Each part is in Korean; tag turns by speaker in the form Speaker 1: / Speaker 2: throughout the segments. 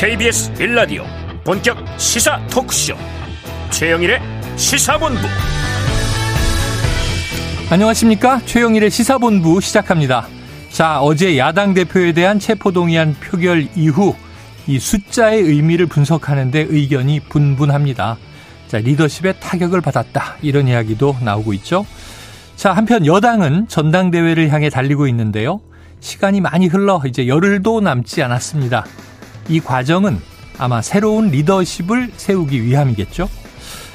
Speaker 1: KBS 빌라디오 본격 시사 토크쇼. 최영일의 시사본부.
Speaker 2: 안녕하십니까? 최영일의 시사본부 시작합니다. 자 어제 야당 대표에 대한 체포동의안 표결 이후 이 숫자의 의미를 분석하는데 의견이 분분합니다. 자 리더십에 타격을 받았다. 이런 이야기도 나오고 있죠. 자 한편 여당은 전당대회를 향해 달리고 있는데요. 시간이 많이 흘러 이제 열흘도 남지 않았습니다. 이 과정은 아마 새로운 리더십을 세우기 위함이겠죠.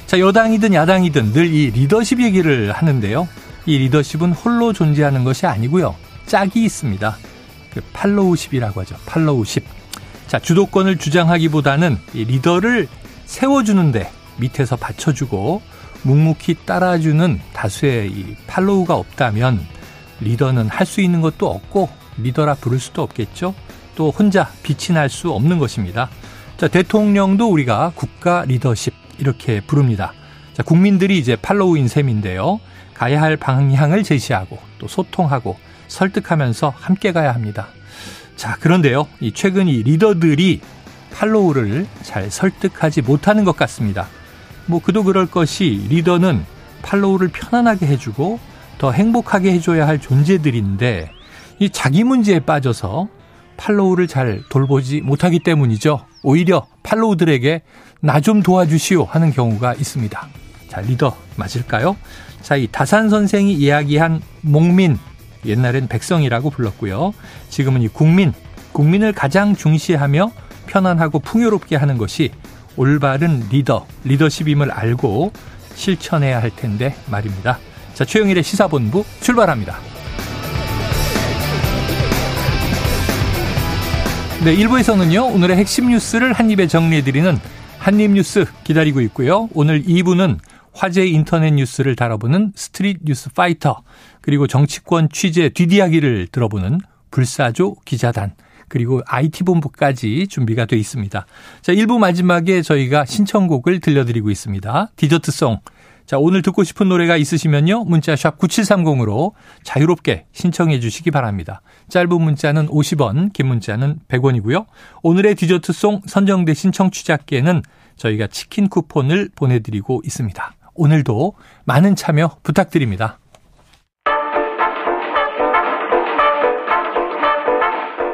Speaker 2: 자, 여당이든 야당이든 늘 이 리더십 얘기를 하는데요. 이 리더십은 홀로 존재하는 것이 아니고요. 짝이 있습니다. 그 팔로우십이라고 하죠. 팔로우십. 자, 주도권을 주장하기보다는 이 리더를 세워주는데 밑에서 받쳐주고 묵묵히 따라주는 다수의 이 팔로우가 없다면 리더는 할 수 있는 것도 없고 리더라 부를 수도 없겠죠. 또 혼자 빛이 날 수 없는 것입니다. 자, 대통령도 우리가 국가 리더십 이렇게 부릅니다. 자, 국민들이 이제 팔로우인 셈인데요. 가야 할 방향을 제시하고 또 소통하고 설득하면서 함께 가야 합니다. 자, 그런데요. 이 최근 이 리더들이 팔로우를 잘 설득하지 못하는 것 같습니다. 뭐 그도 그럴 것이 리더는 팔로우를 편안하게 해주고 더 행복하게 해줘야 할 존재들인데 이 자기 문제에 빠져서 팔로우를 잘 돌보지 못하기 때문이죠. 오히려 팔로우들에게 나 좀 도와주시오 하는 경우가 있습니다. 자, 리더 맞을까요? 자, 이 다산 선생이 이야기한 목민, 옛날엔 백성이라고 불렀고요. 지금은 이 국민, 국민을 가장 중시하며 편안하고 풍요롭게 하는 것이 올바른 리더, 리더십임을 알고 실천해야 할 텐데 말입니다. 자, 최영일의 시사본부 출발합니다. 네, 1부에서는요, 오늘의 핵심 뉴스를 한입에 정리해드리는 한입뉴스 기다리고 있고요. 오늘 2부는 화제 인터넷 뉴스를 다뤄보는 스트릿 뉴스 파이터, 그리고 정치권 취재 뒷이야기를 들어보는 불사조 기자단, 그리고 IT본부까지 준비가 돼 있습니다. 자, 1부 마지막에 저희가 신청곡을 들려드리고 있습니다. 디저트송. 자, 오늘 듣고 싶은 노래가 있으시면요. 문자샵 9730으로 자유롭게 신청해 주시기 바랍니다. 짧은 문자는 50원, 긴 문자는 100원이고요. 오늘의 디저트송 선정되신 청취자께는 저희가 치킨 쿠폰을 보내드리고 있습니다. 오늘도 많은 참여 부탁드립니다.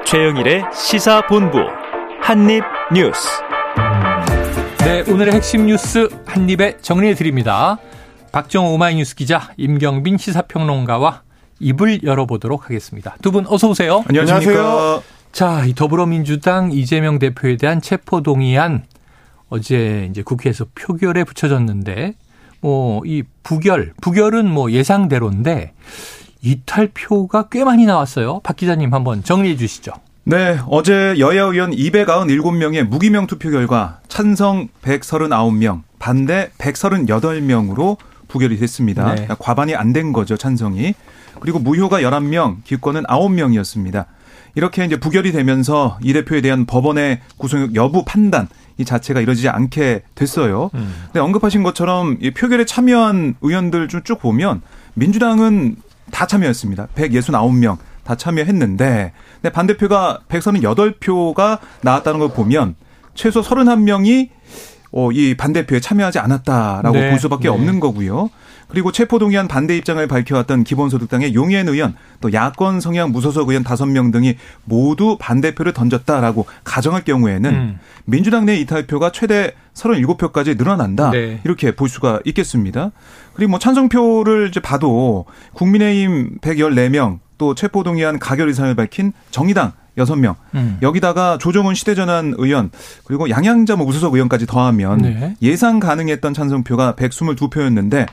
Speaker 1: 최영일의 시사본부 한입뉴스
Speaker 2: 네, 오늘의 핵심 뉴스 한입에 정리해 드립니다. 박정호 오마이뉴스 기자, 임경빈 시사평론가와 입을 열어보도록 하겠습니다. 두 분 어서 오세요.
Speaker 3: 안녕하세요.
Speaker 2: 자, 이 더불어민주당 이재명 대표에 대한 체포 동의안 어제 이제 국회에서 표결에 붙여졌는데 뭐 이 부결, 부결은 뭐 예상대로인데 이탈표가 꽤 많이 나왔어요. 박 기자님 한번 정리해 주시죠.
Speaker 3: 네, 어제 여야 의원 297명의 무기명 투표 결과 찬성 139명, 반대 138명으로 부결이 됐습니다. 네. 과반이 안 된 거죠, 찬성이. 그리고 무효가 11명, 기권은 9명이었습니다. 이렇게 이제 부결이 되면서 이 대표에 대한 법원의 구속력 여부 판단 이 자체가 이루어지지 않게 됐어요. 음. 근데 언급하신 것처럼 이 표결에 참여한 의원들 좀 쭉 보면 민주당은 다 참여했습니다. 169명 다 참여했는데 근데 반대표가 138표가 나왔다는 걸 보면 최소 31명이 어, 이 반대표에 참여하지 않았다라고 네. 볼 수밖에 네. 없는 거고요. 그리고 체포동의안 반대 입장을 밝혀왔던 기본소득당의 용해인 의원, 또 야권 성향 무소속 의원 5명 등이 모두 반대표를 던졌다라고 가정할 경우에는 음. 민주당 내 이탈표가 최대 37표까지 늘어난다. 네. 이렇게 볼 수가 있겠습니다. 그리고 뭐 찬성표를 이제 봐도 국민의힘 114명, 또 체포동의안 가결 의사를 밝힌 정의당 6명. 음. 여기다가 조정훈 시대전환 의원 그리고 양양자 뭐 우수석 의원까지 더하면 네. 예상 가능했던 찬성표가 122표였는데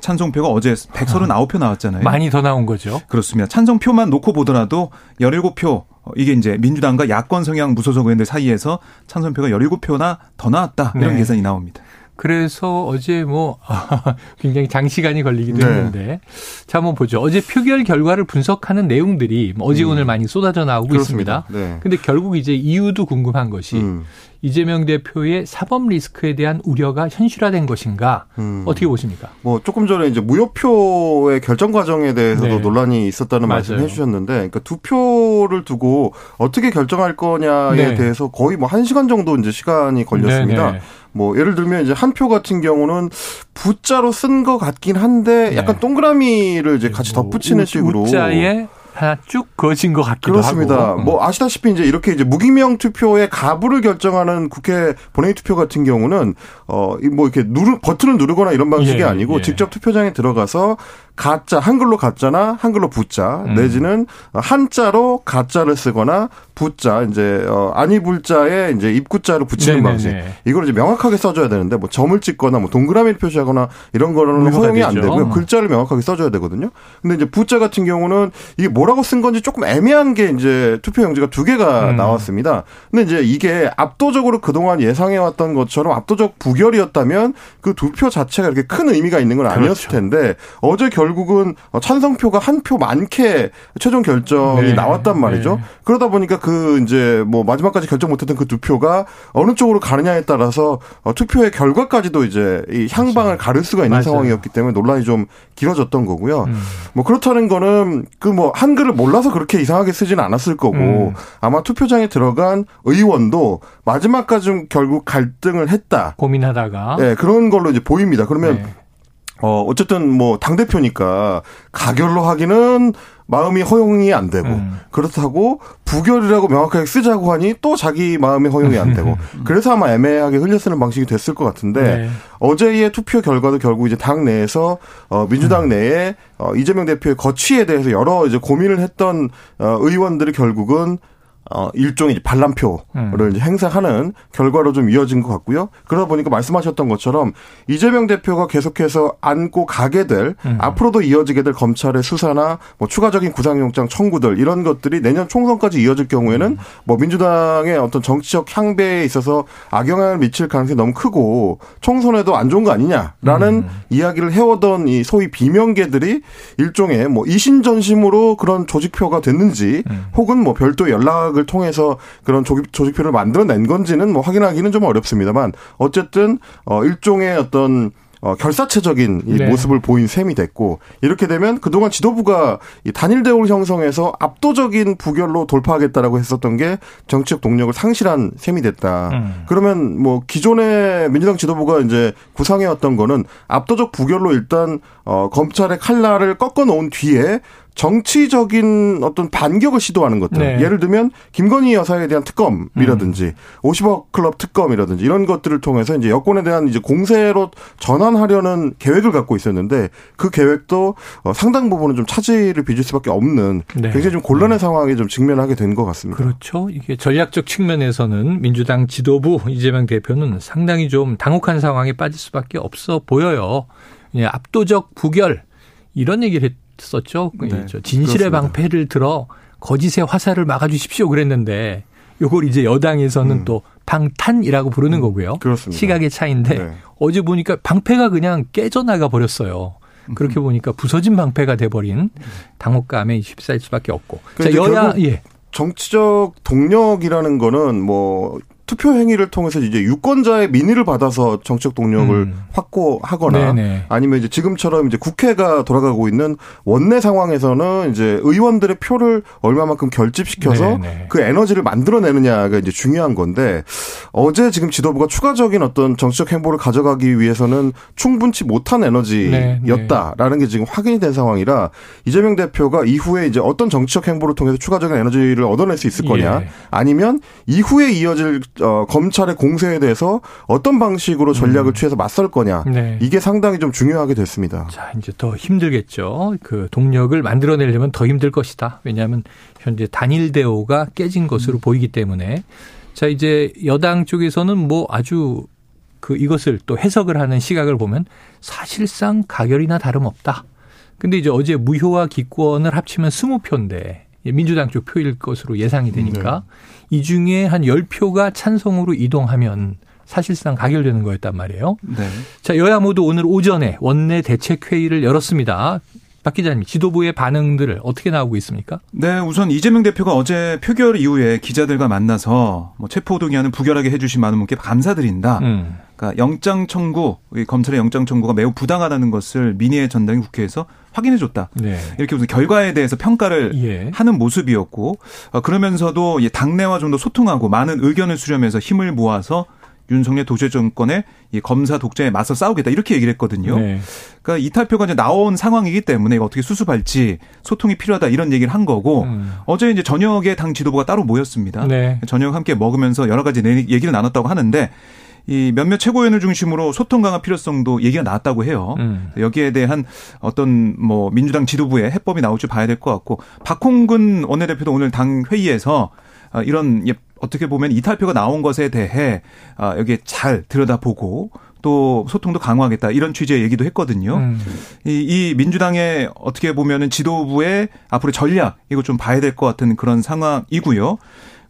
Speaker 3: 찬성표가 어제 139표 나왔잖아요.
Speaker 2: 많이 더 나온 거죠.
Speaker 3: 그렇습니다. 찬성표만 놓고 보더라도 17표 이게 이제 민주당과 야권 성향 무소속 의원들 사이에서 찬성표가 17표나 더 나왔다. 이런 네. 계산이 나옵니다.
Speaker 2: 그래서 어제 뭐 굉장히 장시간이 걸리기도 네. 했는데 자 한번 보죠. 어제 표결 결과를 분석하는 내용들이 뭐 어제 음. 오늘 많이 쏟아져 나오고 그렇습니다. 있습니다. 네. 근데 결국 이제 이유도 궁금한 것이 음. 이재명 대표의 사법 리스크에 대한 우려가 현실화된 것인가 음. 어떻게 보십니까?
Speaker 4: 뭐 조금 전에 이제 무효표의 결정 과정에 대해서도 네. 논란이 있었다는 말씀 해주셨는데, 그러니까 두 표를 두고 어떻게 결정할 거냐에 네. 대해서 거의 뭐 한 시간 정도 이제 시간이 걸렸습니다. 네네. 네. 뭐 예를 들면 이제 한 표 같은 경우는 부자로 쓴 것 같긴 한데 네. 약간 동그라미를 이제 같이 뭐 덧붙이는 식으로
Speaker 2: 우자에 하나 쭉 그어진 것 같기도
Speaker 4: 그렇습니다.
Speaker 2: 하고.
Speaker 4: 음. 뭐 아시다시피 이제 이렇게 이제 무기명 투표의 가부를 결정하는 국회 본회의 투표 같은 경우는 어뭐 이렇게 누르 버튼을 누르거나 이런 방식이 예, 아니고 예. 직접 투표장에 들어가서 가짜 한글로 가짜나 한글로 부자 음. 내지는 한자로 가짜를 쓰거나 부자 이제 어 아니 불자에 이제 입구자로 붙이는 네네네. 방식 이걸 이제 명확하게 써줘야 되는데 뭐 점을 찍거나 뭐 동그라미를 표시하거나 이런 거는 허용이 안 되고요 글자를 명확하게 써줘야 되거든요. 근데 이제 부자 같은 경우는 이게 뭐라고 쓴 건지 조금 애매한 게 이제 투표 용지가 두 개가 음. 나왔습니다. 근데 이제 이게 압도적으로 그동안 예상해왔던 것처럼 압도적 부결이었다면 그 두 표 자체가 이렇게 큰 의미가 있는 건 아니었을 그렇죠. 텐데 어제 결 결국은 찬성표가 한 표 많게 최종 결정이 네. 나왔단 말이죠. 네. 그러다 보니까 그 이제 뭐 마지막까지 결정 못했던 그 두 표가 어느 쪽으로 가느냐에 따라서 어, 투표의 결과까지도 이제 이 향방을 가를 수가 있는 맞아요. 상황이었기 때문에 논란이 좀 길어졌던 거고요. 음. 뭐 그렇다는 거는 그 뭐 한글을 몰라서 그렇게 이상하게 쓰지는 않았을 거고 음. 아마 투표장에 들어간 의원도 마지막까지 좀 결국 갈등을 했다.
Speaker 2: 고민하다가.
Speaker 4: 네, 그런 걸로 이제 보입니다. 그러면 네. 어, 어쨌든 뭐, 당대표니까 가결로 하기는 마음이 허용이 안 되고, 음. 그렇다고 부결이라고 명확하게 쓰자고 하니 또 자기 마음이 허용이 안 되고, 그래서 아마 애매하게 흘려 쓰는 방식이 됐을 것 같은데, 네. 어제의 투표 결과도 결국 이제 당 내에서, 어, 민주당 음. 내에, 어, 이재명 대표의 거취에 대해서 여러 이제 고민을 했던, 어, 의원들이 결국은 어, 일종의 반란표를 음. 행사하는 결과로 좀 이어진 것 같고요. 그러다 보니까 말씀하셨던 것처럼 이재명 대표가 계속해서 안고 가게 될 음. 앞으로도 이어지게 될 검찰의 수사나 뭐 추가적인 구상영장 청구들 이런 것들이 내년 총선까지 이어질 경우에는 음. 뭐 민주당의 어떤 정치적 향배에 있어서 악영향을 미칠 가능성이 너무 크고 총선에도 안 좋은 거 아니냐라는 음. 이야기를 해오던 이 소위 비명계들이 일종의 뭐 이신전심으로 그런 조직표가 됐는지 음. 혹은 뭐 별도 연락을 조직을 통해서 그런 조직, 조직표를 만들어낸 건지는 뭐 확인하기는 좀 어렵습니다만 어쨌든 어 일종의 어떤 어, 결사체적인 이 네. 모습을 보인 셈이 됐고 이렇게 되면 그동안 지도부가 이 단일 대우를 형성해서 압도적인 부결로 돌파하겠다라고 했었던 게 정치적 동력을 상실한 셈이 됐다. 음. 그러면 뭐 기존의 민주당 지도부가 이제 구상해왔던 거는 압도적 부결로 일단 어, 검찰의 칼날을 꺾어 놓은 뒤에 정치적인 어떤 반격을 시도하는 것들. 네. 예를 들면 김건희 여사에 대한 특검이라든지 음. 50억 클럽 특검이라든지 이런 것들을 통해서 이제 여권에 대한 이제 공세로 전환하려는 계획을 갖고 있었는데 그 계획도 어, 상당 부분은 좀 차질을 빚을 수밖에 없는 네. 굉장히 좀 곤란한 네. 상황에 좀 직면하게 된 것 같습니다.
Speaker 2: 그렇죠. 이게 전략적 측면에서는 민주당 지도부 이재명 대표는 상당히 좀 당혹한 상황에 빠질 수밖에 없어 보여요. 압도적 부결 이런 얘기를 했 썼죠. 네, 진실의 그렇습니다. 방패를 들어 거짓의 화살을 막아주십시오 그랬는데 요걸 이제 여당에서는 음. 또 방탄이라고 부르는 음. 거고요.
Speaker 4: 그렇습니다.
Speaker 2: 시각의 차이인데 네. 어제 보니까 방패가 그냥 깨져나가 버렸어요. 그렇게 음. 보니까 부서진 방패가 돼버린 당혹감에 휩싸일 수밖에 없고.
Speaker 4: 자, 여야 예. 정치적 동력이라는 거는 뭐 투표 행위를 통해서 이제 유권자의 민의를 받아서 정책 동력을 음. 확고하거나 네네. 아니면 이제 지금처럼 이제 국회가 돌아가고 있는 원내 상황에서는 이제 의원들의 표를 얼마만큼 결집시켜서 네네. 그 에너지를 만들어내느냐가 이제 중요한 건데 어제 지금 지도부가 추가적인 어떤 정치적 행보를 가져가기 위해서는 충분치 못한 에너지였다라는 게 지금 확인이 된 상황이라 이재명 대표가 이후에 이제 어떤 정치적 행보를 통해서 추가적인 에너지를 얻어낼 수 있을 거냐 예. 아니면 이후에 이어질 어, 검찰의 공세에 대해서 어떤 방식으로 전략을 음. 취해서 맞설 거냐 네. 이게 상당히 좀 중요하게 됐습니다.
Speaker 2: 자 이제 더 힘들겠죠. 그 동력을 만들어내려면 더 힘들 것이다. 왜냐하면 현재 단일 대오가 깨진 것으로 음. 보이기 때문에 자 이제 여당 쪽에서는 뭐 아주 그 이것을 또 해석을 하는 시각을 보면 사실상 가결이나 다름없다. 근데 이제 어제 무효와 기권을 합치면 20표인데 민주당 쪽 표일 것으로 예상이 되니까 네. 이 중에 한 10표가 찬성으로 이동하면 사실상 가결되는 거였단 말이에요. 네. 자, 여야 모두 오늘 오전에 원내 대책회의를 열었습니다. 박 기자님, 지도부의 반응들을 어떻게 나오고 있습니까?
Speaker 3: 네, 우선 이재명 대표가 어제 표결 이후에 기자들과 만나서 뭐 체포동의안을 부결하게 해주신 많은 분께 감사드린다. 음. 그러니까 영장 청구, 검찰의 영장 청구가 매우 부당하다는 것을 민의의 전당이 국회에서 확인해 줬다. 네. 이렇게 무슨 결과에 대해서 평가를 예. 하는 모습이었고 어, 그러면서도 당내와 좀 더 소통하고 많은 의견을 수렴해서 힘을 모아서 윤석열 도시 정권의 이 검사 독재에 맞서 싸우겠다 이렇게 얘기를 했거든요. 네. 그러니까 이탈표가 이제 나온 상황이기 때문에 어떻게 수습할지 소통이 필요하다 이런 얘기를 한 거고 음. 어제 이제 저녁에 당 지도부가 따로 모였습니다. 네. 저녁 함께 먹으면서 여러 가지 얘기를 나눴다고 하는데 이 몇몇 최고위원을 중심으로 소통 강화 필요성도 얘기가 나왔다고 해요. 음. 여기에 대한 어떤 뭐 민주당 지도부의 해법이 나올지 봐야 될 것 같고 박홍근 원내대표도 오늘 당 회의에서 아, 이런 어떻게 보면 이탈표가 나온 것에 대해 아, 여기에 잘 들여다보고 또 소통도 강화하겠다 이런 취지의 얘기도 했거든요. 음. 이, 이 민주당의 어떻게 보면은 지도부의 앞으로 전략 이거 좀 봐야 될 것 같은 그런 상황이고요.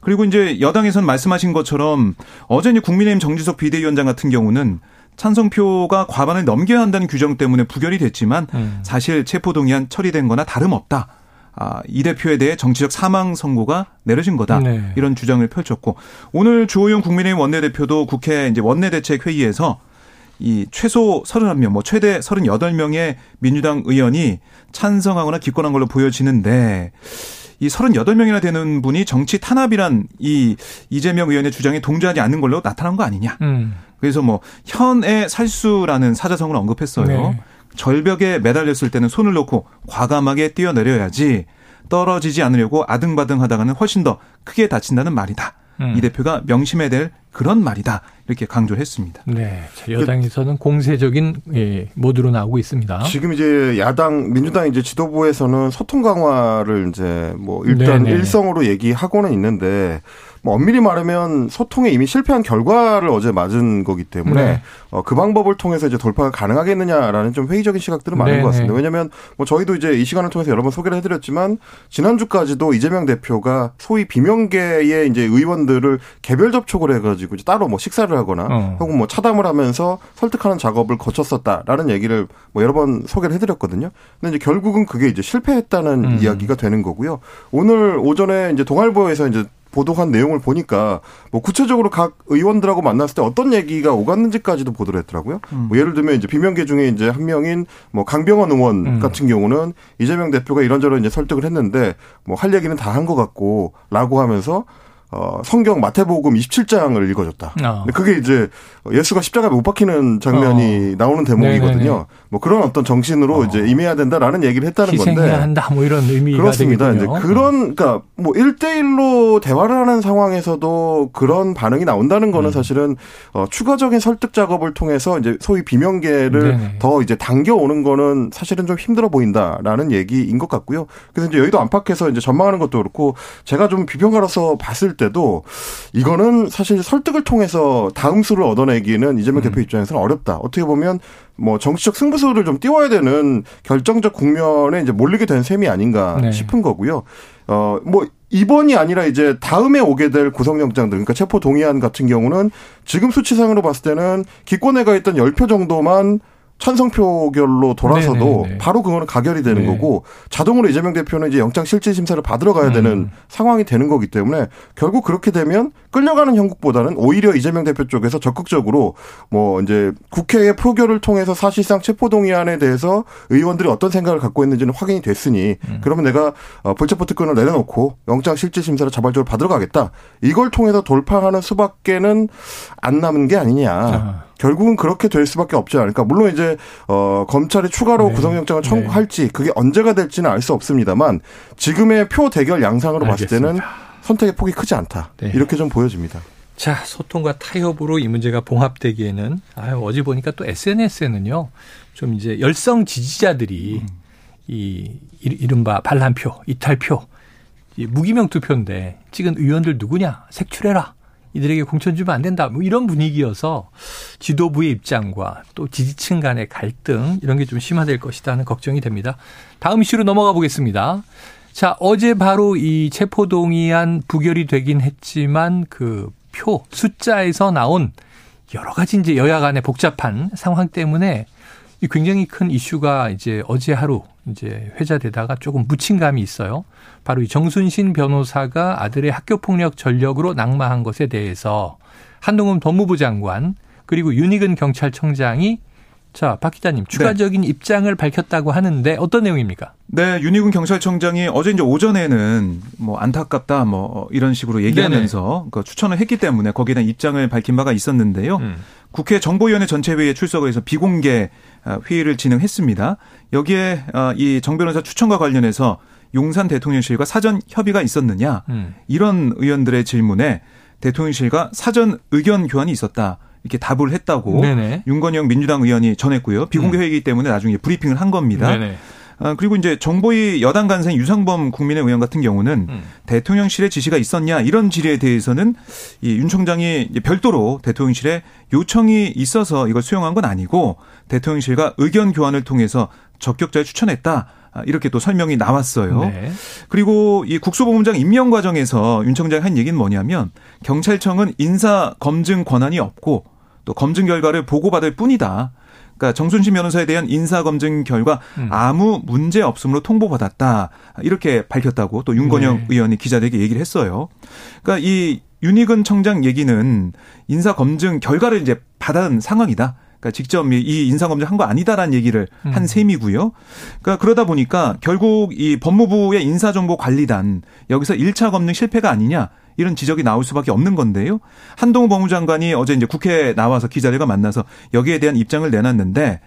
Speaker 3: 그리고 이제 여당에서는 말씀하신 것처럼 어제 이제 국민의힘 정지석 비대위원장 같은 경우는 찬성표가 과반을 넘겨야 한다는 규정 때문에 부결이 됐지만 음. 사실 체포동의안 처리된 거나 다름없다. 아, 이 대표에 대해 정치적 사망 선고가 내려진 거다. 네. 이런 주장을 펼쳤고 오늘 주호영 국민의힘 원내대표도 국회 이제 원내대책 회의에서 이 최소 31명, 뭐 최대 38명의 민주당 의원이 찬성하거나 기권한 걸로 보여지는데 이 38명이나 되는 분이 정치 탄압이란 이 이재명 의원의 주장에 동조하지 않는 걸로 나타난 거 아니냐. 음. 그래서 뭐 현의 살수라는 사자성어를 언급했어요. 네. 절벽에 매달렸을 때는 손을 놓고 과감하게 뛰어내려야지 떨어지지 않으려고 아등바등 하다가는 훨씬 더 크게 다친다는 말이다. 음. 이 대표가 명심해야 될 그런 말이다. 이렇게 강조를 했습니다.
Speaker 2: 네. 여당에서는 공세적인 예, 모드로 나오고 있습니다.
Speaker 4: 지금 이제 야당, 민주당 이제 지도부에서는 소통 강화를 이제 뭐 일단 네네. 일성으로 얘기하고는 있는데 뭐 엄밀히 말하면 소통에 이미 실패한 결과를 어제 맞은 거기 때문에 네. 어, 그 방법을 통해서 이제 돌파가 가능하겠느냐라는 좀 회의적인 시각들은 많은 네네. 것 같습니다. 왜냐하면 뭐 저희도 이제 이 시간을 통해서 여러 번 소개를 해드렸지만 지난주까지도 이재명 대표가 소위 비명계의 이제 의원들을 개별 접촉을 해가지고 이제 따로 뭐 식사를 하거나 어. 혹은 뭐 차담을 하면서 설득하는 작업을 거쳤었다라는 얘기를 뭐 여러 번 소개를 해드렸거든요. 근데 이제 결국은 그게 이제 실패했다는 음. 이야기가 되는 거고요. 오늘 오전에 이제 동아일보에서 이제 보도한 내용을 보니까 뭐 구체적으로 각 의원들하고 만났을 때 어떤 얘기가 오갔는지까지도 보도를 했더라고요. 음. 뭐 예를 들면 이제 비명계 중에 이제 한 명인 뭐 강병원 의원 음. 같은 경우는 이재명 대표가 이런저런 이제 설득을 했는데 뭐 할 얘기는 다 한 것 같고라고 하면서 어, 성경 마태복음 27장을 읽어줬다. 어. 그게 이제 예수가 십자가에 못 박히는 장면이 어. 나오는 대목이거든요. 네네네. 뭐 그런 어떤 정신으로 어. 이제 임해야 된다라는 얘기를 했다는
Speaker 2: 건데.
Speaker 4: 희생해야
Speaker 2: 한다 뭐 이런 의미가
Speaker 4: 그렇습니다.
Speaker 2: 되겠군요.
Speaker 4: 이제 그런 그러니까 뭐 1대1로 대화를 하는 상황에서도 그런 반응이 나온다는 거는 음. 사실은 어, 추가적인 설득 작업을 통해서 이제 소위 비명계를 네네. 더 이제 당겨 오는 거는 사실은 좀 힘들어 보인다라는 얘기인 것 같고요. 그래서 이제 여의도 안팎에서 이제 전망하는 것도 그렇고 제가 좀 비평가로서 봤을 때도 이거는 사실 설득을 통해서 다음 수를 얻어내기는 이재명 음. 대표 입장에서는 어렵다. 어떻게 보면 뭐 정치적 승부수를 좀 띄워야 되는 결정적 국면에 이제 몰리게 된 셈이 아닌가 네. 싶은 거고요. 어, 뭐, 이번이 아니라 이제 다음에 오게 될 구속영장들, 그러니까 체포 동의안 같은 경우는 지금 수치상으로 봤을 때는 기권회가 있던 10표 정도만 찬성표결로 돌아서도 네네네. 네, 네. 바로 그거는 가결이 되는 네. 거고 자동으로 이재명 대표는 이제 영장 실질 심사를 받으러 가야 되는 음. 상황이 되는 거기 때문에 결국 그렇게 되면 끌려가는 형국보다는 오히려 이재명 대표 쪽에서 적극적으로 뭐 이제 국회의 표결을 통해서 사실상 체포동의안에 대해서 의원들이 어떤 생각을 갖고 있는지는 확인이 됐으니 음. 그러면 내가 어, 불체포 특권을 내려놓고 영장 실질 심사를 자발적으로 받으러 가겠다 이걸 통해서 돌파하는 수밖에는 안 남은 게 아니냐. 아. 결국은 그렇게 될 수밖에 없지 않을까. 물론 이제 어 검찰이 추가로 네. 구속영장을 네. 청구할지 그게 언제가 될지는 알 수 없습니다만 지금의 표 대결 양상으로 알겠습니다. 봤을 때는 선택의 폭이 크지 않다. 네. 이렇게 좀 보여집니다.
Speaker 2: 자, 소통과 타협으로 이 문제가 봉합되기에는 아유, 어제 보니까 또 SNS에는요. 좀 이제 열성 지지자들이 음. 이 이른바 반란표, 이탈표, 무기명 투표인데 찍은 의원들 누구냐? 색출해라. 이들에게 공천 주면 안 된다. 뭐 이런 분위기여서 지도부의 입장과 또 지지층 간의 갈등 이런 게 좀 심화될 것이다 는 걱정이 됩니다. 다음 이슈로 넘어가 보겠습니다. 자, 어제 바로 이 체포동의안 부결이 되긴 했지만 그 표 숫자에서 나온 여러 가지 이제 여야 간의 복잡한 상황 때문에 굉장히 큰 이슈가 이제 어제 하루 이제 회자되다가 조금 묻힌 감이 있어요. 바로 이 정순신 변호사가 아들의 학교 폭력 전력으로 낙마한 것에 대해서 한동훈 법무부 장관 그리고 윤희근 경찰청장이 자, 박 기자님, 추가적인 네. 입장을 밝혔다고 하는데 어떤 내용입니까?
Speaker 3: 네, 윤희군 경찰청장이 어제 이제 오전에는 뭐 안타깝다 뭐 이런 식으로 얘기하면서 그 추천을 했기 때문에 거기에 대한 입장을 밝힌 바가 있었는데요. 음. 국회 정보위원회 전체회의에 출석을 해서 비공개 아, 회의를 진행했습니다. 여기에 아, 이정 변호사 추천과 관련해서 용산 대통령실과 사전 협의가 있었느냐 음. 이런 의원들의 질문에 대통령실과 사전 의견 교환이 있었다. 이렇게 답을 했다고 네네. 윤건영 민주당 의원이 전했고요. 비공개 음. 회의이기 때문에 나중에 브리핑을 한 겁니다. 네네. 아, 그리고 이제 정보위 여당 간생 유상범 국민의 의원 같은 경우는 음. 대통령실의 지시가 있었냐 이런 질의에 대해서는 이윤 총장이 별도로 대통령실에 요청이 있어서 이걸 수용한 건 아니고 대통령실과 의견 교환을 통해서 적격자를 추천했다. 아, 이렇게 또 설명이 나왔어요. 네. 그리고 이 국수본부장 임명 과정에서 윤 총장이 한 얘기는 뭐냐면 경찰청은 인사 검증 권한이 없고 또 검증 결과를 보고받을 뿐이다. 그러니까 정순신 변호사에 대한 인사 검증 결과 음. 아무 문제 없음으로 통보받았다. 이렇게 밝혔다고 또 윤건영 네. 의원이 기자들에게 얘기를 했어요. 그러니까 이 윤희근 청장 얘기는 인사 검증 결과를 이제 받은 상황이다. 그러니까 직접 이 인사 검증 한 거 아니다라는 얘기를 음. 한 셈이고요. 그러니까 그러다 보니까 결국 이 법무부의 인사정보관리단 여기서 1차 검증 실패가 아니냐 이런 지적이 나올 수밖에 없는 건데요. 한동훈 법무장관이 어제 이제 국회에 나와서 기자들과 만나서 여기에 대한 입장을 내놨는데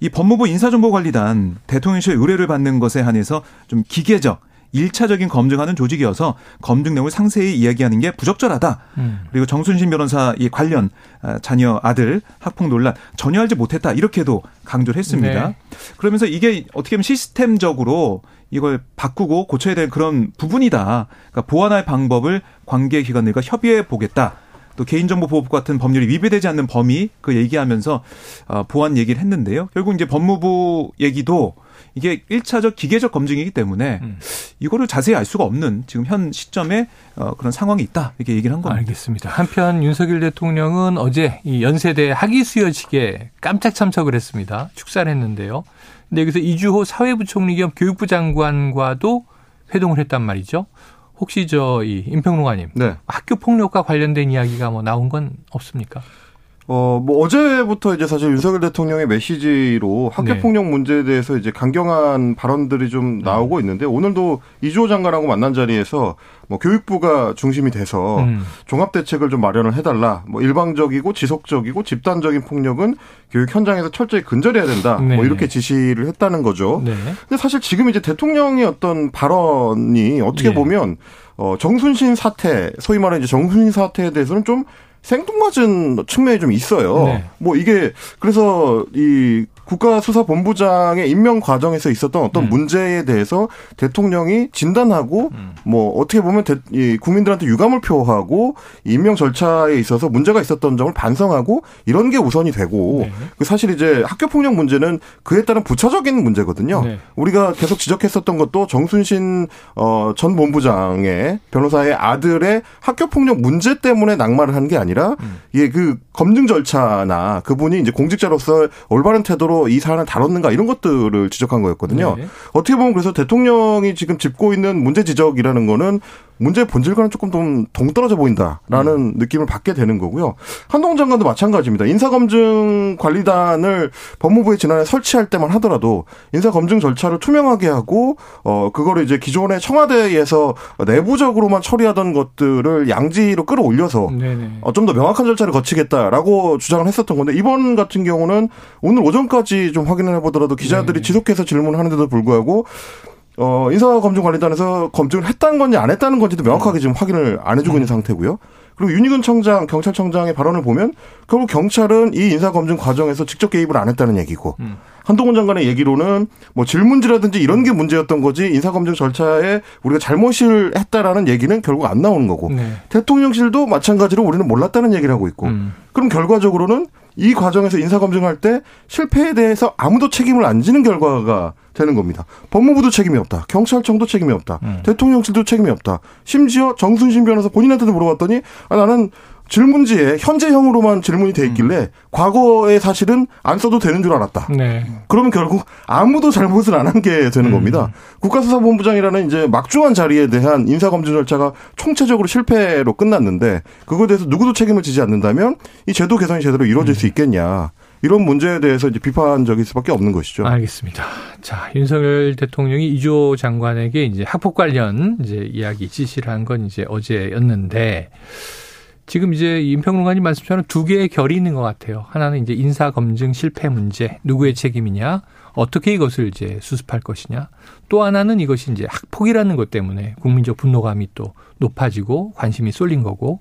Speaker 3: 이 법무부 인사정보관리단 대통령실 의뢰를 받는 것에 한해서 좀 기계적 1차적인 검증하는 조직이어서 검증 내용을 상세히 이야기하는 게 부적절하다. 음. 그리고 정순신 변호사 이 관련 아, 자녀 아들 학폭 논란 전혀 알지 못했다. 이렇게도 강조를 했습니다. 네. 그러면서 이게 어떻게 보면 시스템적으로 이걸 바꾸고 고쳐야 될 그런 부분이다. 그러니까 보완할 방법을 관계기관들과 협의해 보겠다. 또 개인정보 보호법 같은 법률이 위배되지 않는 범위 그 얘기하면서 어, 보완 얘기를 했는데요. 결국 이제 법무부 얘기도 이게 1차적 기계적 검증이기 때문에 음. 이거를 자세히 알 수가 없는 지금 현 시점에 어, 그런 상황이 있다 이렇게 얘기를 한 겁니다.
Speaker 2: 알겠습니다. 한편 윤석열 대통령은 어제 이 연세대 학위 수여식에 깜짝 참석을 했습니다. 축사를 했는데요. 근데 여기서 이주호 사회부총리 겸 교육부 장관과도 회동을 했단 말이죠. 혹시 저 이 임평롱아님 네. 학교 폭력과 관련된 이야기가 뭐 나온 건 없습니까?
Speaker 4: 어, 뭐 어제부터 이제 사실 윤석열 대통령의 메시지로 학교폭력 네. 문제에 대해서 이제 강경한 발언들이 좀 네. 나오고 있는데 오늘도 이주호 장관하고 만난 자리에서 뭐 교육부가 중심이 돼서 음. 종합 대책을 좀 마련을 해달라. 뭐 일방적이고 지속적이고 집단적인 폭력은 교육 현장에서 철저히 근절해야 된다. 뭐 네. 뭐 이렇게 지시를 했다는 거죠. 네. 근데 사실 지금 이제 대통령의 어떤 발언이 어떻게 네. 보면 어 정순신 사태, 소위 말하는 이제 정순신 사태에 대해서는 좀 생뚱맞은 측면이 좀 있어요. 네. 뭐 이게 그래서 이 국가수사본부장의 임명 과정에서 있었던 어떤 음. 문제에 대해서 대통령이 진단하고 음. 뭐 어떻게 보면 대, 이 국민들한테 유감을 표하고 임명 절차에 있어서 문제가 있었던 점을 반성하고 이런 게 우선이 되고 네. 그 사실 이제 학교 폭력 문제는 그에 따른 부차적인 문제거든요. 네. 우리가 계속 지적했었던 것도 정순신 어, 전 본부장의 변호사의 아들의 학교 폭력 문제 때문에 낙마를 한 게 아니라 음. 이게 그 검증 절차나 그분이 이제 공직자로서 올바른 태도로 이 사안을 다뤘는가 이런 것들을 지적한 거였거든요. 네. 어떻게 보면 그래서 대통령이 지금 짚고 있는 문제 지적이라는 거는 문제의 본질과는 조금 좀 동떨어져 보인다라는 음. 느낌을 받게 되는 거고요. 한동훈 장관도 마찬가지입니다. 인사검증 관리단을 법무부에 지난해 설치할 때만 하더라도 인사검증 절차를 투명하게 하고 어 그거를 이제 기존의 청와대에서 내부적으로만 처리하던 것들을 양지로 끌어올려서 어, 좀 더 명확한 절차를 거치겠다라고 주장을 했었던 건데 이번 같은 경우는 오늘 오전까지 좀 확인을 해보더라도 기자들이 네. 지속해서 질문을 하는데도 불구하고 어, 인사검증관리단에서 검증을 했다는 건지 안 했다는 건지도 명확하게 지금 확인을 안 해주고 있는 상태고요. 그리고 윤희근 청장, 경찰청장의 발언을 보면 결국 경찰은 이 인사검증 과정에서 직접 개입을 안 했다는 얘기고 음. 한동훈 장관의 얘기로는 뭐 질문지라든지 이런 게 문제였던 거지 인사검증 절차에 우리가 잘못을 했다라는 얘기는 결국 안 나오는 거고 네. 대통령실도 마찬가지로 우리는 몰랐다는 얘기를 하고 있고 음. 그럼 결과적으로는 이 과정에서 인사검증할 때 실패에 대해서 아무도 책임을 안 지는 결과가 되는 겁니다. 법무부도 책임이 없다. 경찰청도 책임이 없다. 음. 대통령실도 책임이 없다. 심지어 정순신 변호사 본인한테도 물어봤더니 아, 나는 질문지에 현재형으로만 질문이 돼 있길래 음. 과거의 사실은 안 써도 되는 줄 알았다. 네. 그러면 결국 아무도 잘못을 안 한 게 되는 음. 겁니다. 국가수사본부장이라는 이제 막중한 자리에 대한 인사검증 절차가 총체적으로 실패로 끝났는데 그거에 대해서 누구도 책임을 지지 않는다면 이 제도 개선이 제대로 이루어질 음. 수 있겠냐. 이런 문제에 대해서 이제 비판적일 수밖에 없는 것이죠.
Speaker 2: 알겠습니다. 자, 윤석열 대통령이 이조 장관에게 이제 학폭 관련 이제 이야기 지시를 한 건 이제 어제였는데 지금 이제 임평론가님 말씀처럼 두 개의 결이 있는 것 같아요. 하나는 이제 인사 검증 실패 문제, 누구의 책임이냐, 어떻게 이것을 이제 수습할 것이냐. 또 하나는 이것이 이제 학폭이라는 것 때문에 국민적 분노감이 또 높아지고 관심이 쏠린 거고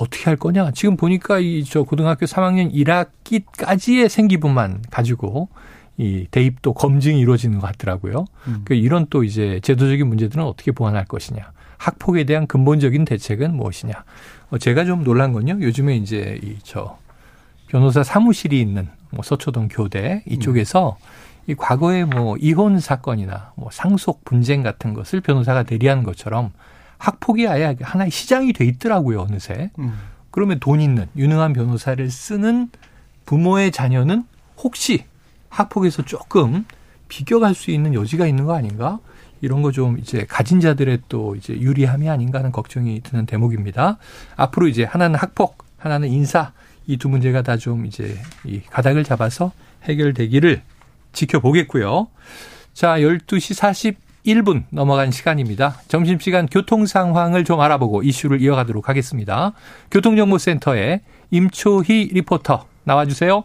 Speaker 2: 어떻게 할 거냐. 지금 보니까 이 저 고등학교 3학년 1학기까지의 생기부만 가지고 이 대입도 검증이 이루어지는 것 같더라고요. 음. 그 이런 또 이제 제도적인 문제들은 어떻게 보완할 것이냐. 학폭에 대한 근본적인 대책은 무엇이냐. 어, 제가 좀 놀란 건요. 요즘에 이제 이 저 변호사 사무실이 있는 뭐 서초동 교대 이쪽에서 음. 이 과거에 뭐 이혼 사건이나 뭐 상속 분쟁 같은 것을 변호사가 대리하는 것처럼 학폭이 아예 하나의 시장이 돼 있더라고요 어느새. 음. 그러면 돈 있는 유능한 변호사를 쓰는 부모의 자녀는 혹시 학폭에서 조금 비껴갈 수 있는 여지가 있는 거 아닌가? 이런 거 좀 이제 가진 자들의 또 이제 유리함이 아닌가 하는 걱정이 드는 대목입니다. 앞으로 이제 하나는 학폭, 하나는 인사 이 두 문제가 다 좀 이제 이 가닥을 잡아서 해결되기를 지켜보겠고요. 자, 12시 41분 넘어간 시간입니다. 점심시간 교통 상황을 좀 알아보고 이슈를 이어가도록 하겠습니다. 교통정보센터에 임초희 리포터 나와주세요.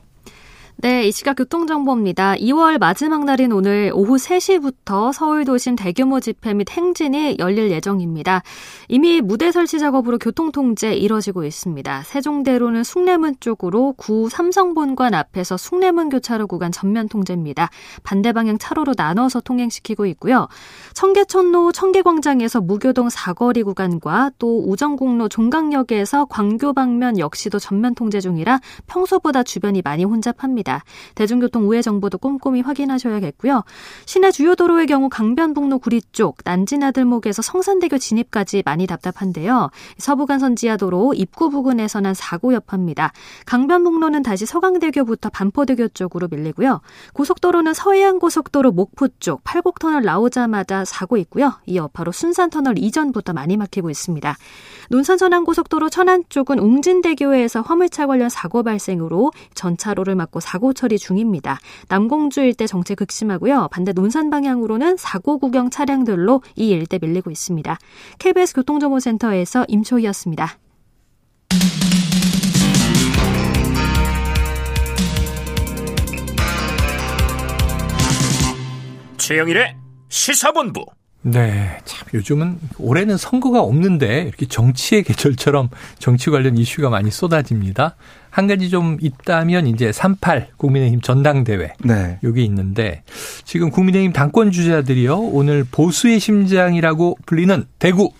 Speaker 5: 네, 이 시각 교통정보입니다. 2월 마지막 날인 오늘 오후 3시부터 서울 도심 대규모 집회 및 행진이 열릴 예정입니다. 이미 무대 설치 작업으로 교통통제 이뤄지고 있습니다. 세종대로는 숭례문 쪽으로 구 삼성본관 앞에서 숭례문 교차로 구간 전면 통제입니다. 반대 방향 차로로 나눠서 통행시키고 있고요. 청계천로 청계광장에서 무교동 사거리 구간과 또 우정공로 종강역에서 광교 방면 역시도 전면 통제 중이라 평소보다 주변이 많이 혼잡합니다. 있습니다. 대중교통 우회 정보도 꼼꼼히 확인하셔야겠고요. 시내 주요 도로의 경우 강변북로 구리 쪽 난지나들목에서 성산대교 진입까지 많이 답답한데요. 서부간선 지하도로 입구 부근에서는 사고 여파입니다. 강변북로는 다시 서강대교부터 반포대교 쪽으로 밀리고요. 고속도로는 서해안 고속도로 목포 쪽 팔곡터널 나오자마자 사고 있고요. 이 여파로 순산터널 이전부터 많이 막히고 있습니다. 논산전환고속도로 천안 쪽은 웅진대교에서 화물차 관련 사고 발생으로 전차로를 막고 사고 처리 중입니다. 남공주 일대 정체 극심하고요. 반대 논산 방향으로는 사고 구경 차량들로 이 일대 밀리고 있습니다. KBS 교통정보센터에서 임초희였습니다.
Speaker 1: 최영일의 시사본부
Speaker 2: 네. 참 요즘은 올해는 선거가 없는데 이렇게 정치의 계절처럼 정치 관련 이슈가 많이 쏟아집니다. 한 가지 좀 있다면 이제 38 국민의힘 전당대회. 네. 여기 있는데 지금 국민의힘 당권 주자들이요. 오늘 보수의 심장이라고 불리는 대구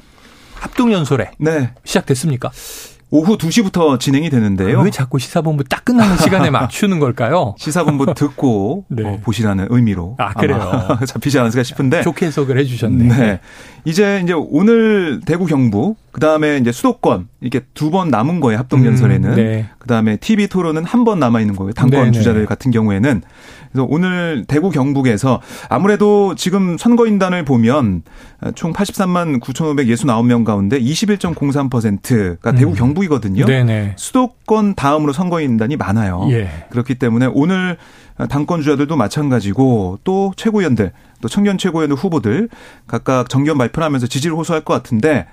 Speaker 2: 합동 연설회. 네. 시작됐습니까?
Speaker 3: 오후 2시부터 진행이 되는데요.
Speaker 2: 왜 자꾸 시사본부 딱 끝나는 시간에 맞추는 걸까요?
Speaker 3: 시사본부 듣고 네. 어, 보시라는 의미로.
Speaker 2: 아, 그래요.
Speaker 3: 잡히지 않았을까 싶은데.
Speaker 2: 좋게 해석을 해 주셨네요. 네.
Speaker 3: 이제 이제 오늘 대구 경북 그 다음에 이제 수도권 이렇게 두 번 남은 거예요. 합동 연설에는. 음, 네. 그 다음에 TV 토론은 한 번 남아 있는 거예요. 당권 네네. 주자들 같은 경우에는. 그래서 오늘 대구 경북에서 아무래도 지금 선거인단을 보면 총 83만 9,569명 가운데 21.03%가 대구 음. 경북 이거든요. 네네. 수도권 다음으로 선거인단이 많아요. 예. 그렇기 때문에 오늘 당권 주자들도 마찬가지고 또 최고위원들 또 청년 최고위원 후보들 각각 정견 발표하면서 지지를 호소할 것 같은데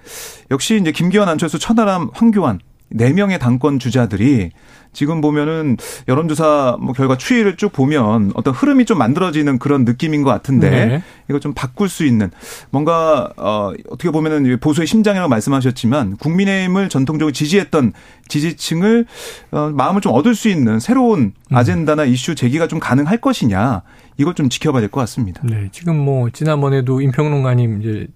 Speaker 3: 역시 이제 김기현, 안철수, 천하람, 황교안 네 명의 당권 주자들이 지금 보면은 여론조사 뭐 결과 추이를 쭉 보면 어떤 흐름이 좀 만들어지는 그런 느낌인 것 같은데 네. 이거 좀 바꿀 수 있는 뭔가 어 어떻게 보면은 보수의 심장이라고 말씀하셨지만 국민의힘을 전통적으로 지지했던 지지층을 어 마음을 좀 얻을 수 있는 새로운 음. 아젠다나 이슈 제기가 좀 가능할 것이냐 이걸 좀 지켜봐야 될 것 같습니다.
Speaker 2: 네, 지금 뭐 지난번에도 임평론가님 이제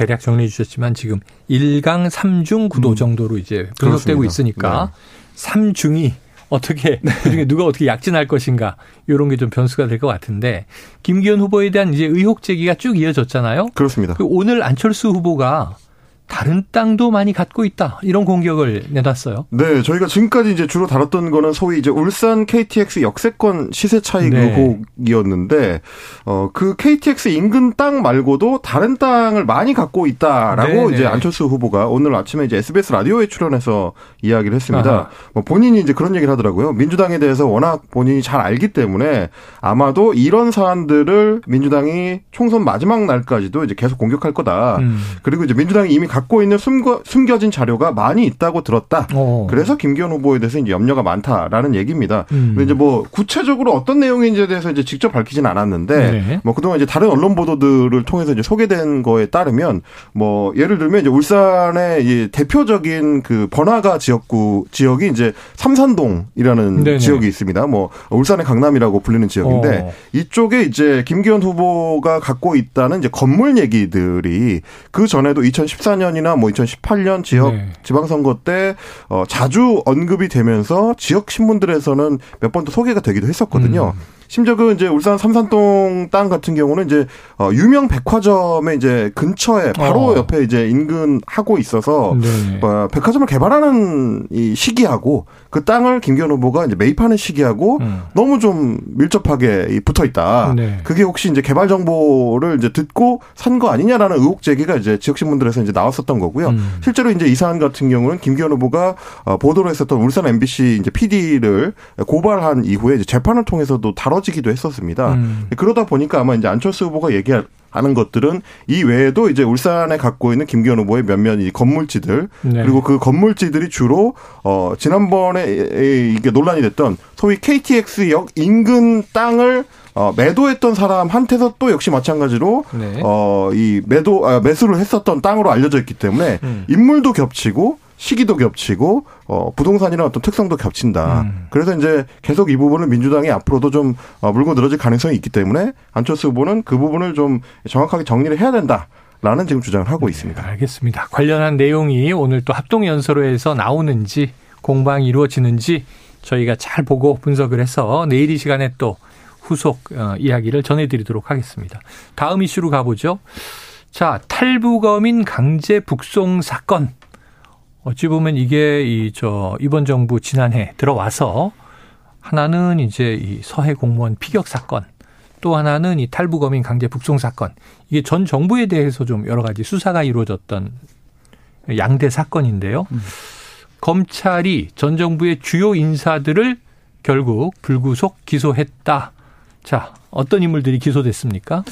Speaker 2: 대략 정리해 주셨지만 지금 1강 3중 구도 음. 정도로 이제 분석되고 있으니까 네. 3중이 어떻게 네. 그중에 누가 어떻게 약진할 것인가 이런 게 좀 변수가 될 것 같은데 김기현 후보에 대한 이제 의혹 제기가 쭉 이어졌잖아요.
Speaker 4: 그렇습니다.
Speaker 2: 오늘 안철수 후보가 다른 땅도 많이 갖고 있다. 이런 공격을 내놨어요.
Speaker 4: 네, 저희가 지금까지 이제 주로 다뤘던 거는 소위 이제 울산 KTX 역세권 시세 차익 네. 의혹이었는데 어 그 KTX 인근 땅 말고도 다른 땅을 많이 갖고 있다라고 네네. 이제 네. 안철수 후보가 오늘 아침에 이제 SBS 라디오에 출연해서 이야기를 했습니다. 뭐 본인이 이제 그런 얘기를 하더라고요. 민주당에 대해서 워낙 본인이 잘 알기 때문에 아마도 이런 사안들을 민주당이 총선 마지막 날까지도 이제 계속 공격할 거다. 음. 그리고 이제 민주당이 이미 갖고 있는 숨겨, 숨겨진 자료가 많이 있다고 들었다. 오. 어. 그래서 김기현 후보에 대해서 이제 염려가 많다라는 얘기입니다. 음. 근데 이제 뭐 구체적으로 어떤 내용인지에 대해서 이제 직접 밝히진 않았는데 네. 뭐 그동안 이제 다른 언론 보도들을 통해서 이제 소개된 거에 따르면 뭐 예를 들면 이제 울산의 이 대표적인 그 번화가 지역구 지역이 이제 삼산동이라는 네네. 지역이 있습니다. 뭐 울산의 강남이라고 불리는 지역인데 어. 이쪽에 이제 김기현 후보가 갖고 있다는 이제 건물 얘기들이 그 전에도 2014년 이나 뭐 2018년 지역 네. 지방선거 때 어, 자주 언급이 되면서 지역 신문들에서는 몇 번 더 소개가 되기도 했었거든요. 음. 심지어 그 이제 울산 삼산동 땅 같은 경우는 이제 어 유명 백화점의 이제 근처에 바로 어. 옆에 이제 인근하고 있어서 네. 어 백화점을 개발하는 이 시기하고 그 땅을 김기현 후보가 이제 매입하는 시기하고 음. 너무 좀 밀접하게 붙어 있다. 네. 그게 혹시 이제 개발 정보를 이제 듣고 산 거 아니냐라는 의혹 제기가 이제 지역 신문들에서 이제 나왔었던 거고요. 음. 실제로 이제 이 사안 같은 경우는 김기현 후보가 어 보도를 했었던 울산 MBC 이제 PD를 고발한 이후에 재판을 통해서도 다뤄 떨어지기도 했었습니다. 음. 그러다 보니까 아마 이제 안철수 후보가 얘기할 하는 것들은 이 외에도 이제 울산에 갖고 있는 김기현 후보의 몇몇 이 건물지들 네. 그리고 그 건물지들이 주로 어 지난번에 이게 논란이 됐던 소위 KTX역 인근 땅을 어, 매도했던 사람한테서 또 역시 마찬가지로 네. 어이 매도 아, 매수를 했었던 땅으로 알려져 있기 때문에 음. 인물도 겹치고 시기도 겹치고 어 부동산이랑 어떤 특성도 겹친다. 음. 그래서 이제 계속 이 부분을 민주당이 앞으로도 좀 어, 물고 늘어질 가능성이 있기 때문에 안철수 후보는 그 부분을 좀 정확하게 정리를 해야 된다. 라는 지금 주장을 하고 네, 있습니다.
Speaker 2: 알겠습니다. 관련한 내용이 오늘 또 합동연설회에서 나오는지 공방이 이루어지는지 저희가 잘 보고 분석을 해서 내일 이 시간에 또 후속 어, 이야기를 전해드리도록 하겠습니다. 다음 이슈로 가보죠. 자, 탈북어민 강제 북송 사건. 어찌 보면 이게 이 저 이번 정부 지난해 들어와서 하나는 이제 이 서해 공무원 피격 사건, 또 하나는 이 탈북어민 강제 북송 사건. 이게 전 정부에 대해서 좀 여러 가지 수사가 이루어졌던 양대 사건인데요. 음. 검찰이 전 정부의 주요 인사들을 결국 불구속 기소했다. 자, 어떤 인물들이 기소됐습니까?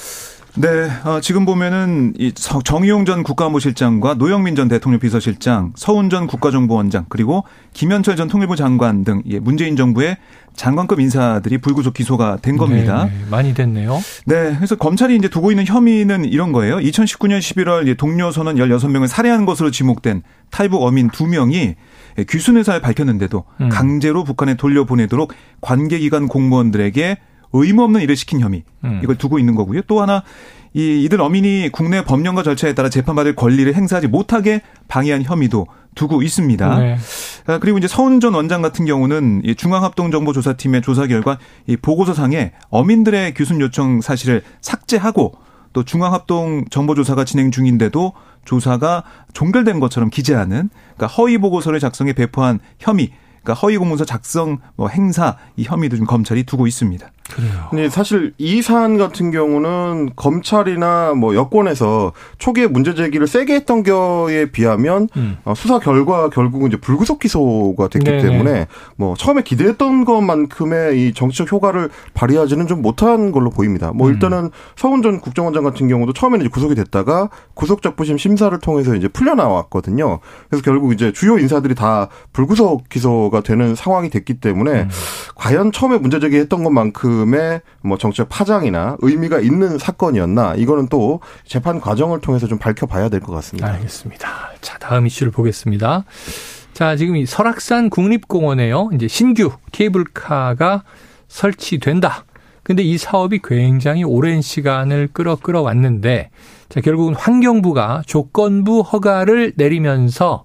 Speaker 3: 네, 어, 지금 보면은 이 정의용 전 국가안보실장과 노영민 전 대통령 비서실장, 서훈 전 국가정보원장 그리고 김현철 전 통일부 장관 등 예, 문재인 정부의 장관급 인사들이 불구속 기소가 된 겁니다. 네,
Speaker 2: 네, 많이 됐네요.
Speaker 3: 네, 그래서 검찰이 이제 두고 있는 혐의는 이런 거예요. 2019년 11월 동료 선원 16명을 살해한 것으로 지목된 탈북 어민 2명이 귀순 의사를 밝혔는데도 음. 강제로 북한에 돌려보내도록 관계기관 공무원들에게 의무 없는 일을 시킨 혐의 음. 이걸 두고 있는 거고요. 또 하나 이 이들 어민이 국내 법령과 절차에 따라 재판받을 권리를 행사하지 못하게 방해한 혐의도 두고 있습니다. 네. 아, 그리고 이제 서훈 전 원장 같은 경우는 중앙합동정보조사팀의 조사 결과 이 보고서상에 어민들의 규순 요청 사실을 삭제하고 또 중앙합동 정보조사가 진행 중인데도 조사가 종결된 것처럼 기재하는 그러니까 허위 보고서를 작성해 배포한 혐의 그러니까 허위 공문서 작성 뭐 행사 이 혐의도 좀 검찰이 두고 있습니다.
Speaker 4: 그래요. 근데 사실 이 사안 같은 경우는 검찰이나 뭐 여권에서 초기에 문제 제기를 세게 했던 거에 비하면 음. 어, 수사 결과 결국은 이제 불구속 기소가 됐기 네네. 때문에 뭐 처음에 기대했던 것만큼의 이 정치적 효과를 발휘하지는 좀 못한 걸로 보입니다. 뭐 음. 일단은 서훈 전 국정원장 같은 경우도 처음에는 이제 구속이 됐다가 구속적부심 심사를 통해서 이제 풀려 나왔거든요. 그래서 결국 이제 주요 인사들이 다 불구속 기소가 되는 상황이 됐기 때문에 음. 과연 처음에 문제 제기했던 것만큼 만큼의 뭐 정치적 파장이나 의미가 있는 사건이었나 이거는 또 재판 과정을 통해서 좀 밝혀봐야 될 것 같습니다.
Speaker 2: 알겠습니다. 자 다음 이슈를 보겠습니다. 자 지금 이 설악산 국립공원에요 이제 신규 케이블카가 설치된다. 근데 이 사업이 굉장히 오랜 시간을 끌어 끌어왔는데 자 결국은 환경부가 조건부 허가를 내리면서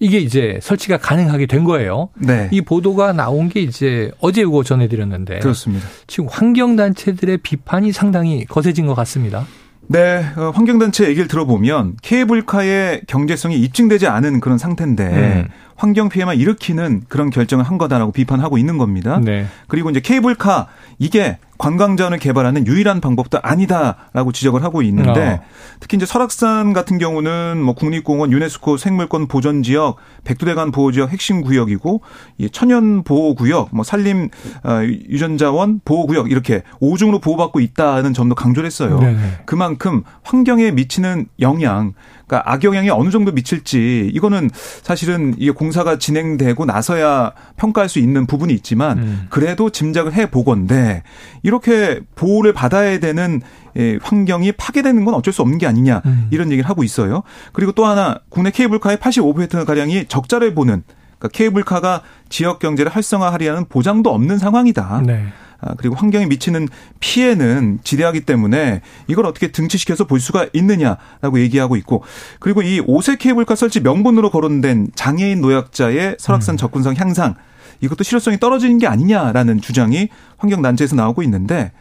Speaker 2: 이게 이제 설치가 가능하게 된 거예요. 네. 이 보도가 나온 게 이제 어제 이거 전해드렸는데.
Speaker 3: 그렇습니다.
Speaker 2: 지금 환경단체들의 비판이 상당히 거세진 것 같습니다.
Speaker 3: 네, 어, 환경단체 얘기를 들어보면 케이블카의 경제성이 입증되지 않은 그런 상태인데 음. 환경 피해만 일으키는 그런 결정을 한 거다라고 비판하고 있는 겁니다. 네. 그리고 이제 케이블카 이게 관광자원을 개발하는 유일한 방법도 아니다라고 지적을 하고 있는데 어. 특히 이제 설악산 같은 경우는 뭐 국립공원 유네스코 생물권 보전 지역, 백두대간 보호 지역 핵심 구역이고 이 천연 보호 구역, 뭐 산림 어, 유전자원 보호 구역 이렇게 5중으로 보호받고 있다는 점도 강조를 했어요. 네 그만큼 환경에 미치는 영향 그러니까 악영향이 어느 정도 미칠지 이거는 사실은 이게 공사가 진행되고 나서야 평가할 수 있는 부분이 있지만 음. 그래도 짐작을 해 보건데 이렇게 보호를 받아야 되는 예, 환경이 파괴되는 건 어쩔 수 없는 게 아니냐 음. 이런 얘기를 하고 있어요. 그리고 또 하나 국내 케이블카의 85% 가량이 적자를 보는 그러니까 케이블카가 지역 경제를 활성화하려는 보장도 없는 상황이다. 네. 아, 그리고 환경에 미치는 피해는 지대하기 때문에 이걸 어떻게 등치시켜서 볼 수가 있느냐라고 얘기하고 있고 그리고 이 5세 케이블카 설치 명분으로 거론된 장애인 노약자의 설악산 음. 접근성 향상 이것도 실효성이 떨어지는 게 아니냐라는 주장이 환경단체에서 나오고 있는데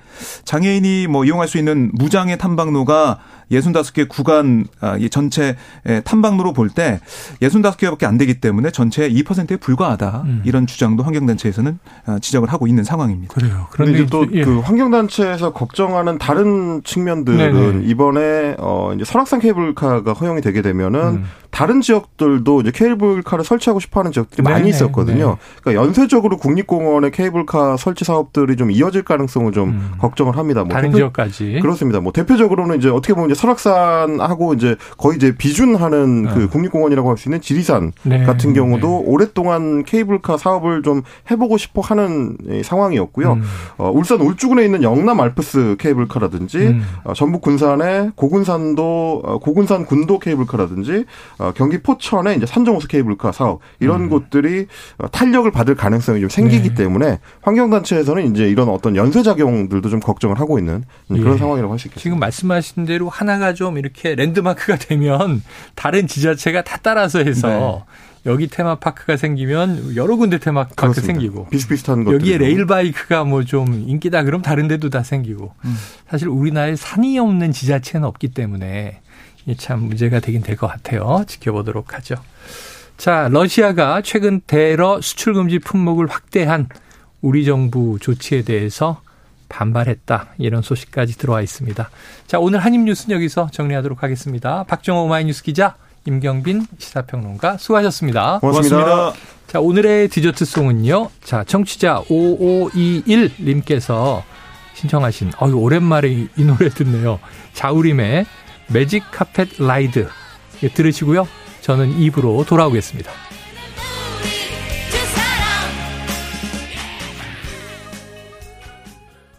Speaker 3: 장애인이 뭐 이용할 수 있는 무장애 탐방로가 65개 구간 아, 이 전체 탐방로로 볼 때 65개밖에 안 되기 때문에 전체의 2%에 불과하다. 음. 이런 주장도 환경단체에서는 아, 지적을 하고 있는 상황입니다.
Speaker 4: 그래요. 그런데 또그 예. 그 환경단체에서 걱정하는 다른 측면들은 네네. 이번에 어 이제 설악산 케이블카가 허용이 되게 되면은 음. 다른 지역들도 이제 케이블카를 설치하고 싶어하는 지역들이 네네. 많이 있었거든요. 네. 그러니까 연쇄적으로 국립공원의 케이블카 설치 사업들이 좀 이어질 가능성을 좀 음. 걱정을 합니다.
Speaker 2: 뭐 다른 대표, 지역까지
Speaker 4: 그렇습니다. 뭐 대표적으로는 이제 어떻게 보면 이제 설악산하고 이제 거의 이제 비준하는 네. 그 국립공원이라고 할 수 있는 지리산 네. 같은 경우도 네. 오랫동안 케이블카 사업을 좀 해보고 싶어 하는 상황이었고요. 음. 어, 울산 울주군에 있는 영남 알프스 케이블카라든지 음. 어, 전북 군산의 고군산도 어, 고군산 군도 케이블카라든지 어, 경기 포천에 이제 산정호수 케이블카 사업 이런 음. 곳들이 어, 탄력을 받을 가능성이 좀 생기기 네. 때문에 환경단체에서는 이제 이런 어떤 연쇄 작용들도 좀 걱정을 하고 있는 그런 예. 상황이라고 할 수 있겠습니다.
Speaker 2: 지금 말씀하신 대로 하나가 좀 이렇게 랜드마크가 되면 다른 지자체가 다 따라서 해서 네. 여기 테마파크가 생기면 여러 군데 테마파크 생기고
Speaker 4: 비슷비슷한
Speaker 2: 것 여기에 레일바이크가 뭐 좀 인기다 그럼 다른 데도 다 생기고 음. 사실 우리나라에 산이 없는 지자체는 없기 때문에 참 문제가 되긴 될 것 같아요. 지켜보도록 하죠. 자, 러시아가 최근 대러 수출 금지 품목을 확대한 우리 정부 조치에 대해서 반발했다. 이런 소식까지 들어와 있습니다. 자, 오늘 한입뉴스는 여기서 정리하도록 하겠습니다. 박정호 오마이뉴스 기자, 임경빈 시사평론가 수고하셨습니다.
Speaker 4: 고맙습니다. 고맙습니다.
Speaker 2: 자, 오늘의 디저트송은요. 자, 청취자 5521님께서 신청하신, 어유 오랜만에 이, 이 노래 듣네요. 자우림의 매직 카펫 라이드. 들으시고요. 저는 입으로 돌아오겠습니다.